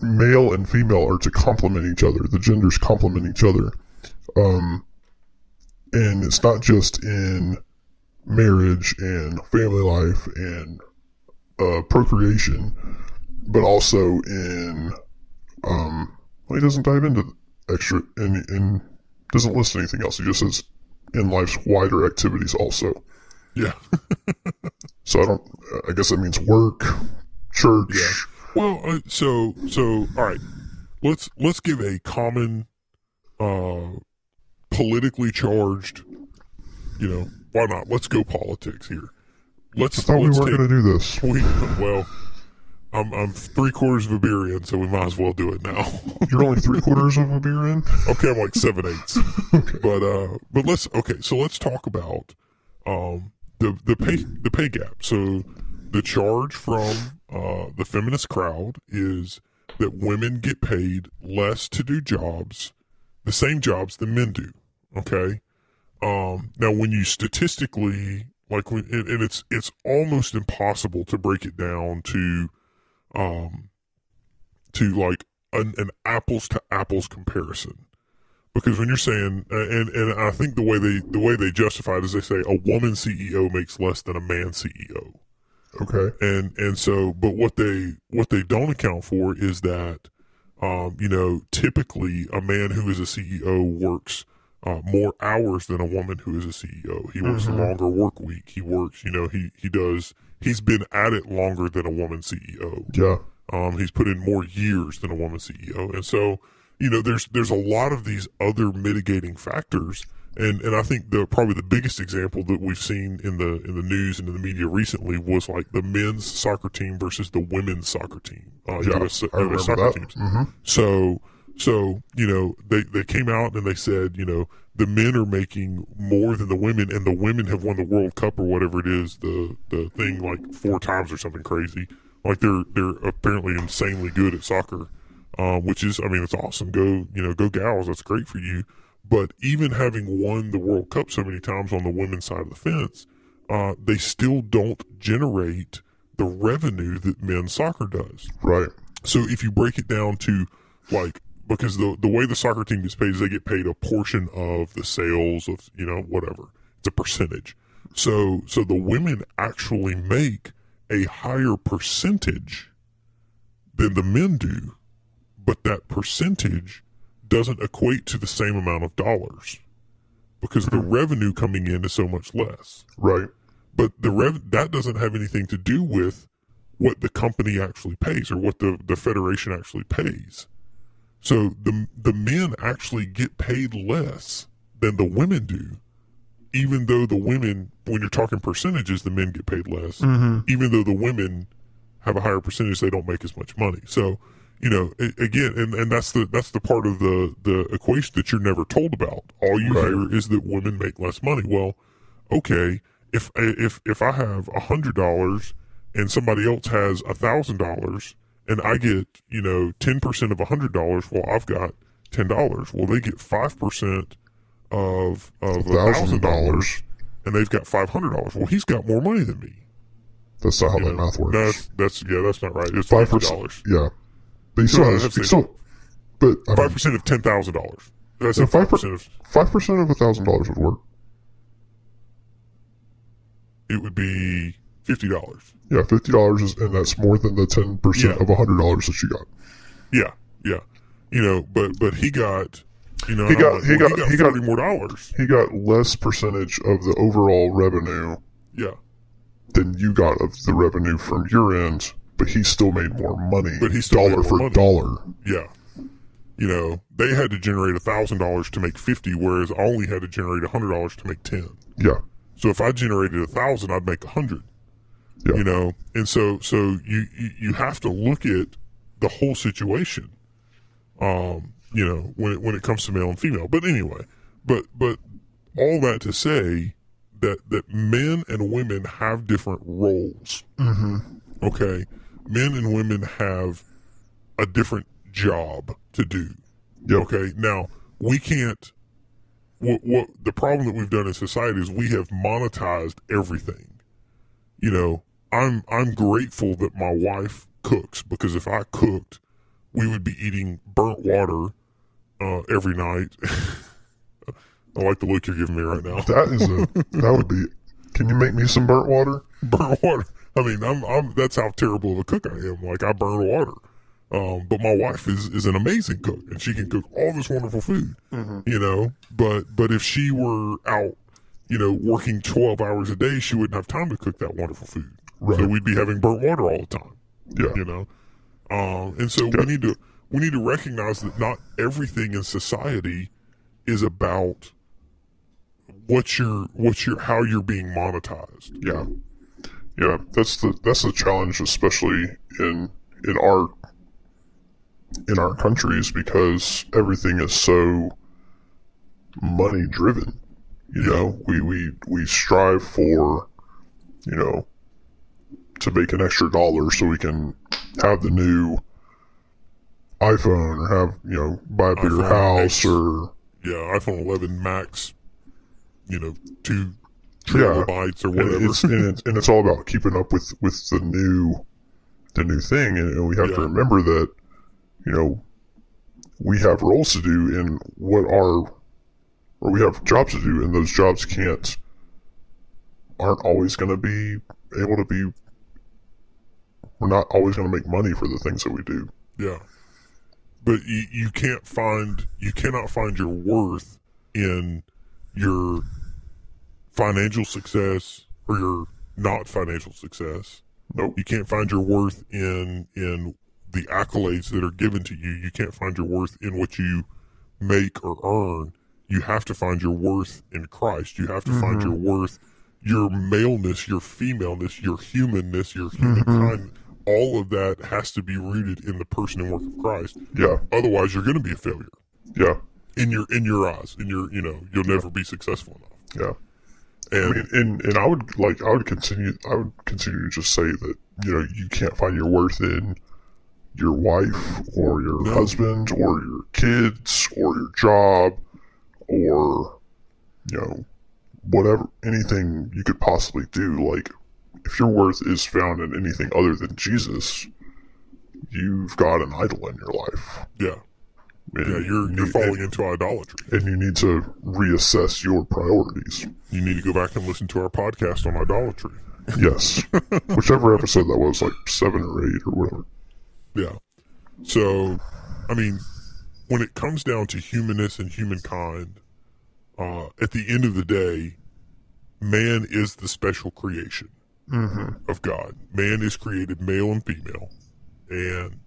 male and female are to complement each other. The genders complement each other. Um, and it's not just in marriage and family life and uh, procreation, but also in um, well, he doesn't dive into extra and and doesn't list anything else. He just says in life's wider activities also. Yeah. [LAUGHS] So I don't. I guess that means work, church. Yeah. Well, uh, so so all right. Let's let's give a common, uh, politically charged, you know, why not? Let's go politics here. Let's. I thought we let's weren't going to do this. [LAUGHS] we, well, I'm I'm three quarters of a beer in, so we might as well do it now. [LAUGHS] You're only three quarters of a beer in. okay, I'm like seven eighths. [LAUGHS] Okay. But uh, but let's okay. So let's talk about um the the pay the pay gap. So the charge from uh the feminist crowd is that women get paid less to do jobs, the same jobs that men do. Okay. Um. Now, when you statistically like, when and, and it's it's almost impossible to break it down to, um, to like an, an apples to apples comparison because when you're saying and and I think the way they the way they justify it is they say a woman CEO makes less than a man CEO Okay. and and so but what they what they don't account for is that um you know typically a man who is a CEO works uh, more hours than a woman who is a CEO. He works a longer work week. He works, you know, he he does. He's been at it longer than a woman CEO. Yeah. Um, he's put in more years than a woman CEO, and so you know, there's there's a lot of these other mitigating factors, and and I think the probably the biggest example that we've seen in the in the news and in the media recently was like the men's soccer team versus the women's soccer team. Uh, Yeah. US, I remember US soccer that. teams. hmm So so you know they they came out and they said you know the men are making more than the women and the women have won the World Cup or whatever it is the the thing like four times or something crazy. Like they're they're apparently insanely good at soccer um, which is I mean it's awesome. Go you know go gals. That's great for you. But even having won the World Cup so many times on the women's side of the fence uh, they still don't generate the revenue that men's soccer does. Right. so if you break it down to like because the the way the soccer team gets paid is they get paid a portion of the sales of you know whatever it's a percentage. So so the women actually make a higher percentage than the men do, but that percentage doesn't equate to the same amount of dollars because the revenue coming in is so much less Right. but the rev that doesn't have anything to do with what the company actually pays or what the, the federation actually pays. So the the men actually get paid less than the women do, even though the women, when you're talking percentages, the men get paid less. Mm-hmm. Even though the women have a higher percentage, they don't make as much money. So you know, again, and, and that's the that's the part of the the equation that you're never told about. All you Right. hear is that women make less money. Well, okay, if if if I have a hundred dollars and somebody else has a thousand dollars and I get you know ten percent of a hundred dollars, well I've got ten dollars. Well they get five percent of of thousand dollars, and they've got five hundred dollars. Well he's got more money than me. That's not how You that know, math works. That's that's yeah that's not right. It's Five five percent. dollars. Yeah. But still No, has. that's still. But I Five mean, percent of ten thousand dollars. That's Yeah, a five 5% of five percent of a thousand dollars would work. it would be fifty dollars. Yeah, fifty dollars is, and that's more than the ten percent of a hundred dollars that you got. Yeah, yeah. You know, but but he got you know He got- like, he well, got- he got- forty more dollars. He got less percentage of the overall revenue Yeah. than you got of the revenue from your end, but he still made more money. But he still dollar for money. dollar. Yeah. You know, they had to generate a thousand dollars to make fifty, whereas I only had to generate a hundred dollars to make ten. Yeah, So if I generated a thousand, I'd make a hundred. Yeah. You know, and so so you, you have to look at the whole situation. Um, you know, when it when it comes to male and female. But anyway, but but all that to say that that men and women have different roles. mm-hmm. Okay, men and women have a different job to do. Yep. Okay, now we can't. What, what the problem that we've done in society is we have monetized everything. You know, I'm I'm grateful that my wife cooks because if I cooked, we would be eating burnt water uh, every night. [LAUGHS] I like the look you're giving me right now. that is a that would be. Can you make me some burnt water? [LAUGHS] Burnt water. I mean, I'm, I'm, that's how terrible of a cook I am. Like I burn water. Um, but my wife is, is an amazing cook and she can cook all this wonderful food, you know, but, but if she were out, you know, working 12 hours a day, she wouldn't have time to cook that wonderful food. So Right. we'd be having burnt water all the time, Yeah, you know? Um, and so we need to, we need to recognize that not everything in society is about what's your what's your how you're being monetized. Yeah, yeah. That's the that's the challenge, especially in in our in our countries, because everything is so money driven. You know, we we we strive for, you know, to make an extra dollar so we can have the new iPhone or have you know buy a bigger iPhone house X. or Yeah, iPhone 11 Max, you know, two Yeah. terabytes or and whatever. it's and it's, and it's all about keeping up with with the new the new thing and, and we have to remember that you know we have roles to do and what are or we have jobs to do and those jobs can't aren't always going to be able to be we're not always going to make money for the things that we do Yeah. But you, you can't find you cannot find your worth in your financial success or your not financial success. nope You can't find your worth in in the accolades that are given to you. You can't find your worth in what you make or earn. You have to find your worth in Christ. You have to find mm-hmm. your worth, your maleness, your femaleness, your humanness, your mm-hmm. humankind. All of that has to be rooted in the person and work of Christ. yeah Otherwise, you're going to be a failure yeah in your in your eyes. In your you know you'll never be successful enough. yeah I And mean, and and I would like I would continue I would continue to just say that you know you can't find your worth in your wife or your No. husband or your kids or your job or you know whatever anything you could possibly do like if your worth is found in anything other than Jesus you've got an idol in your life yeah, and yeah, you're you you're falling into idolatry. and you need to reassess your priorities You need to go back and listen to our podcast on idolatry. Yes. [LAUGHS] Whichever episode that was, like seven or eight or whatever. Yeah. So, I mean, when it comes down to humanness and humankind, uh, at the end of the day, man is the special creation of God. Man is created male and female, and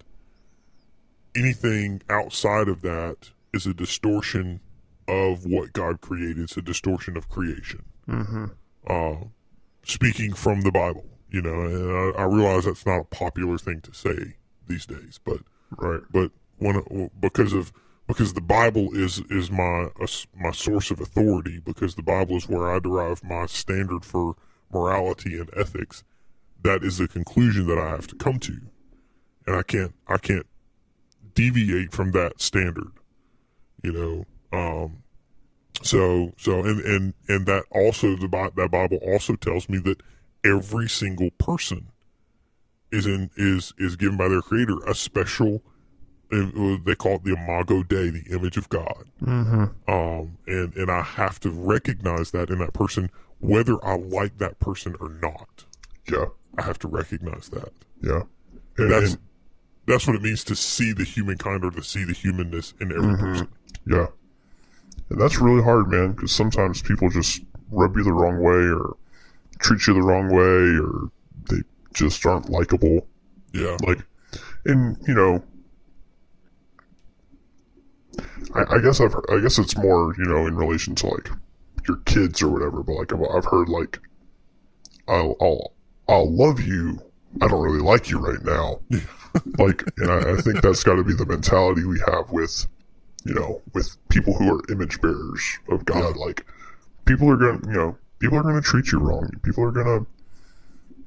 anything outside of that is a distortion of what God created. It's a distortion of creation. Uh, speaking from the Bible, you know, and I, I realize that's not a popular thing to say these days, but Right. but when because of because the Bible is is my uh, my source of authority because the Bible is where I derive my standard for morality and ethics. That is the conclusion that I have to come to, and I can't I can't deviate from that standard. You know, um, so so and and and that also the that Bible also tells me that every single person is in is is given by their creator a special uh, they call it the imago dei the image of god Mm-hmm. um and and i have to recognize that in that person whether i like that person or not Yeah. i have to recognize that Yeah. And, that's and- that's what it means to see the humankind or to see the humanness in every Mm-hmm. person yeah. And that's really hard, man, because sometimes people just rub you the wrong way or treat you the wrong way or they just aren't likable. yeah Like, and, you know, I, I guess I've, I guess it's more, you know, in relation to like your kids or whatever, but like I've, I've heard like, I'll, I'll, I'll love you. I don't really like you right now. [LAUGHS] like, and I, I think that's got to be the mentality we have with, you know, with people who are image bearers of God. Like, people are going to, you know, people are going to treat you wrong. People are to,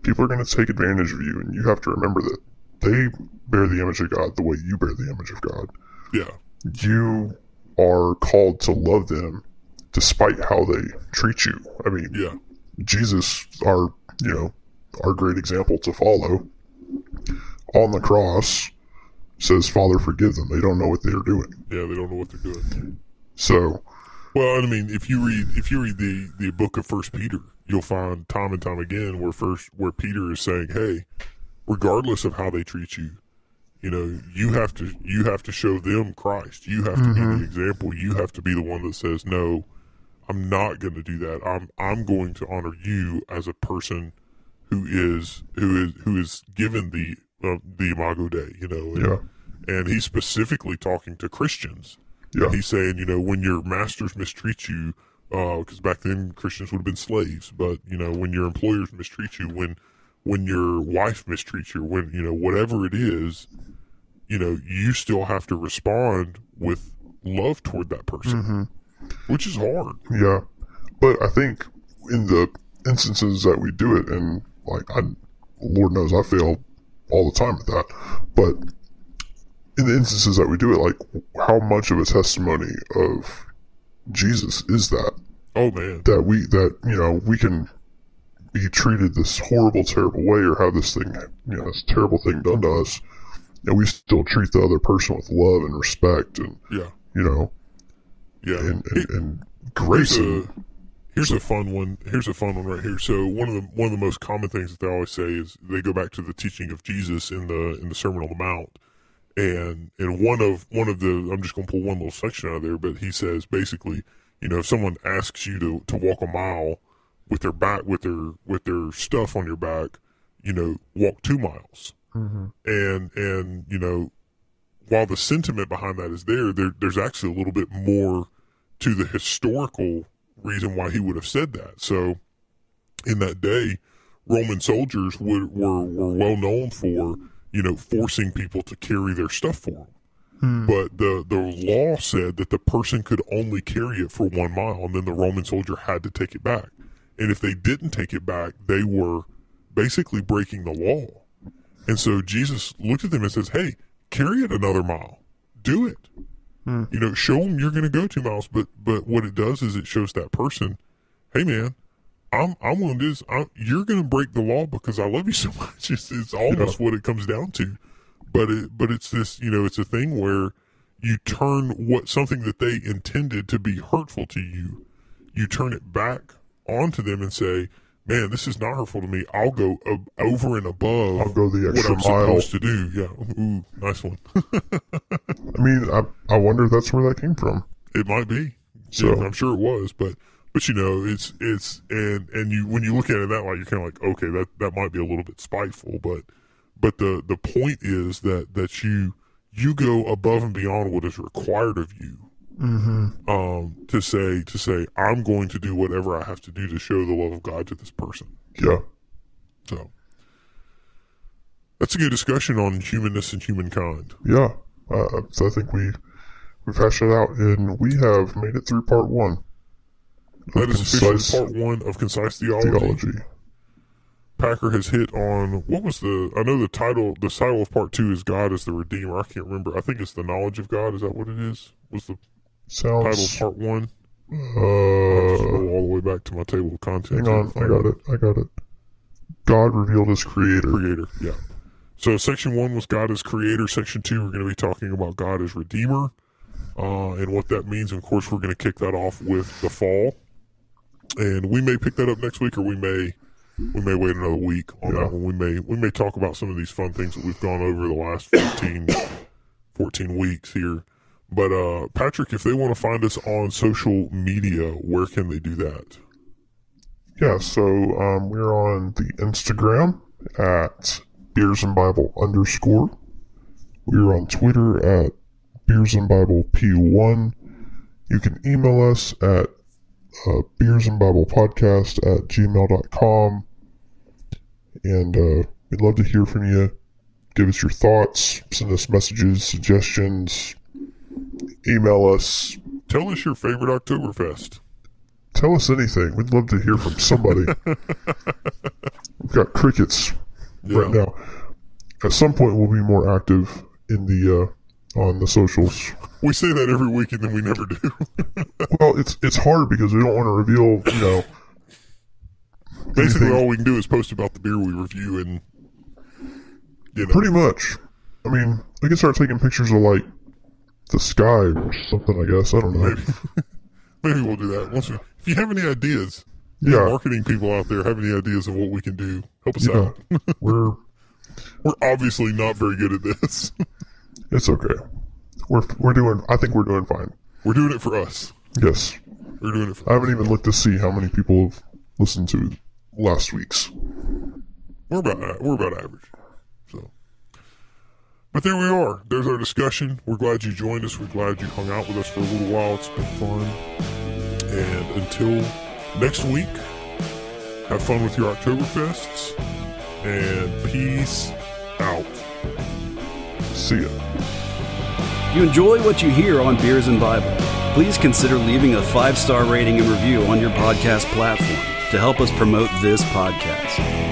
people are going to take advantage of you, and you have to remember that they bear the image of God the way you bear the image of God. yeah You are called to love them despite how they treat you. I mean, yeah Jesus, our you know, our great example to follow, on the cross says, "Father, forgive them; they don't know what they are doing." yeah they don't know what they're doing So, Well, I mean, if you read if you read the the book of First Peter, you'll find time and time again where first where Peter is saying, "Hey, regardless of how they treat you, you know, you have to you have to show them Christ. You have to be the mm-hmm. example. You have to be the one that says, "No, I'm not going to do that. I'm I'm going to honor you as a person who is who is who is given the uh, the imago Dei, you know." And, yeah, and he's specifically talking to Christians. Yeah. And he's saying, you know, when your masters mistreat you, because back then Christians would have been slaves. But you know, when your employers mistreat you, when when your wife mistreats you, when you know whatever it is, you know, you still have to respond with love toward that person, which is hard. Yeah, but I think in the instances that we do it, and like I, Lord knows I fail all the time at that, but in the instances that we do it, like how much of a testimony of Jesus is that? Oh man, That we that you know we can be treated this horrible, terrible way, or have this thing, you know, this terrible thing done to us, and we still treat the other person with love and respect, and yeah, you know, yeah. and and, and Here's a, here's a fun one. Here's a fun one right here. So one of the one of the most common things that they always say is they go back to the teaching of Jesus in the in the Sermon on the Mount, and and one of one of the I'm just going to pull one little section out of there, but he says basically, you know, if someone asks you to to walk a mile with their back with their with their stuff on your back, you know, walk two miles, mm-hmm. and and you know, while the sentiment behind that is there, there there's actually a little bit more to the historical reason why he would have said that. So, in that day, Roman soldiers would, were were well known for you know forcing people to carry their stuff for them. Hmm. But the the law said that the person could only carry it for one mile, and then the Roman soldier had to take it back. And if they didn't take it back, they were basically breaking the law. And so Jesus looked at them and says, "Hey, carry it another mile. Do it." Hmm. You know, show them you're going to go two miles, but but what it does is it shows that person, hey man, I'm I'm willing to do this. I'm, you're going to break the law because I love you so [LAUGHS] much. It's, it's almost what it comes down to, but it but it's this you know it's a thing where you turn what something that they intended to be hurtful to you, you turn it back onto them and say, man, this is not hurtful to me. I'll go ab- over and above. I'll go the what extra I'm mile. supposed to do. Yeah, ooh, nice one. [LAUGHS] I mean, I I wonder if that's where that came from. It might be. So- Yeah, I'm sure it was, but but you know, it's it's and and you when you look at it that way, you're kind of like, okay, that that might be a little bit spiteful, but but the the point is that that you you go above and beyond what is required of you. Um, to say to say I'm going to do whatever I have to do to show the love of God to this person. Yeah, So that's a good discussion on humanness and humankind. yeah. Uh, so I think we we've hashed it out, and we have made it through part one. That is concise part one of concise theology. theology. Packer has hit on what was the I know the title the title of part two is God as the Redeemer. I can't remember. I think it's the knowledge of God. Is that what it is? Was the title of part one? Uh, go all the way back to my table of contents. hang on, I got it. I got it. God revealed as Creator. Creator, yeah. So section one was God as Creator. Section two, we're going to be talking about God as Redeemer, uh, and what that means. And of course, we're going to kick that off with the fall, and we may pick that up next week, or we may we may wait another week on Yeah. that one. We may we may talk about some of these fun things that we've gone over the last 14, 14 weeks here. But uh, Patrick, if they want to find us on social media, where can they do that? Yeah, so um, we're on the Instagram at Beers and Bible underscore. We're on Twitter at Beers and Bible P1. You can email us at uh, Beers and Bible Podcast at gmail.com. And uh, we'd love to hear from you. Give us your thoughts, send us messages, suggestions, email us, Tell us your favorite Oktoberfest. tell us anything. We'd love to hear from somebody. [LAUGHS] We've got crickets right now. At some point, we'll be more active in the uh, on the socials. We say that every week, and then we never do. [LAUGHS] Well, it's it's hard because we don't want to reveal, you know. Basically, anything. all we can do is post about the beer we review, and you know, Pretty much. I mean, we can start taking pictures of like the sky or something. I guess I don't know. maybe [LAUGHS] maybe we'll do that. Once we, if you have any ideas, Yeah. marketing people out there have any ideas of what we can do, help us Yeah, out. [LAUGHS] we're [LAUGHS] We're obviously not very good at this. it's okay. We're we're doing. I think we're doing fine. We're doing it for us. Yes. We're doing it for. I haven't even looked to see how many people have listened to last week's. We're about we're about average. But there we are. There's our discussion. We're glad you joined us. We're glad you hung out with us for a little while. It's been fun. And until next week, have fun with your Oktoberfests and peace out. See ya. You enjoy what you hear on Beers and Bible, please consider leaving a five star rating and review on your podcast platform to help us promote this podcast.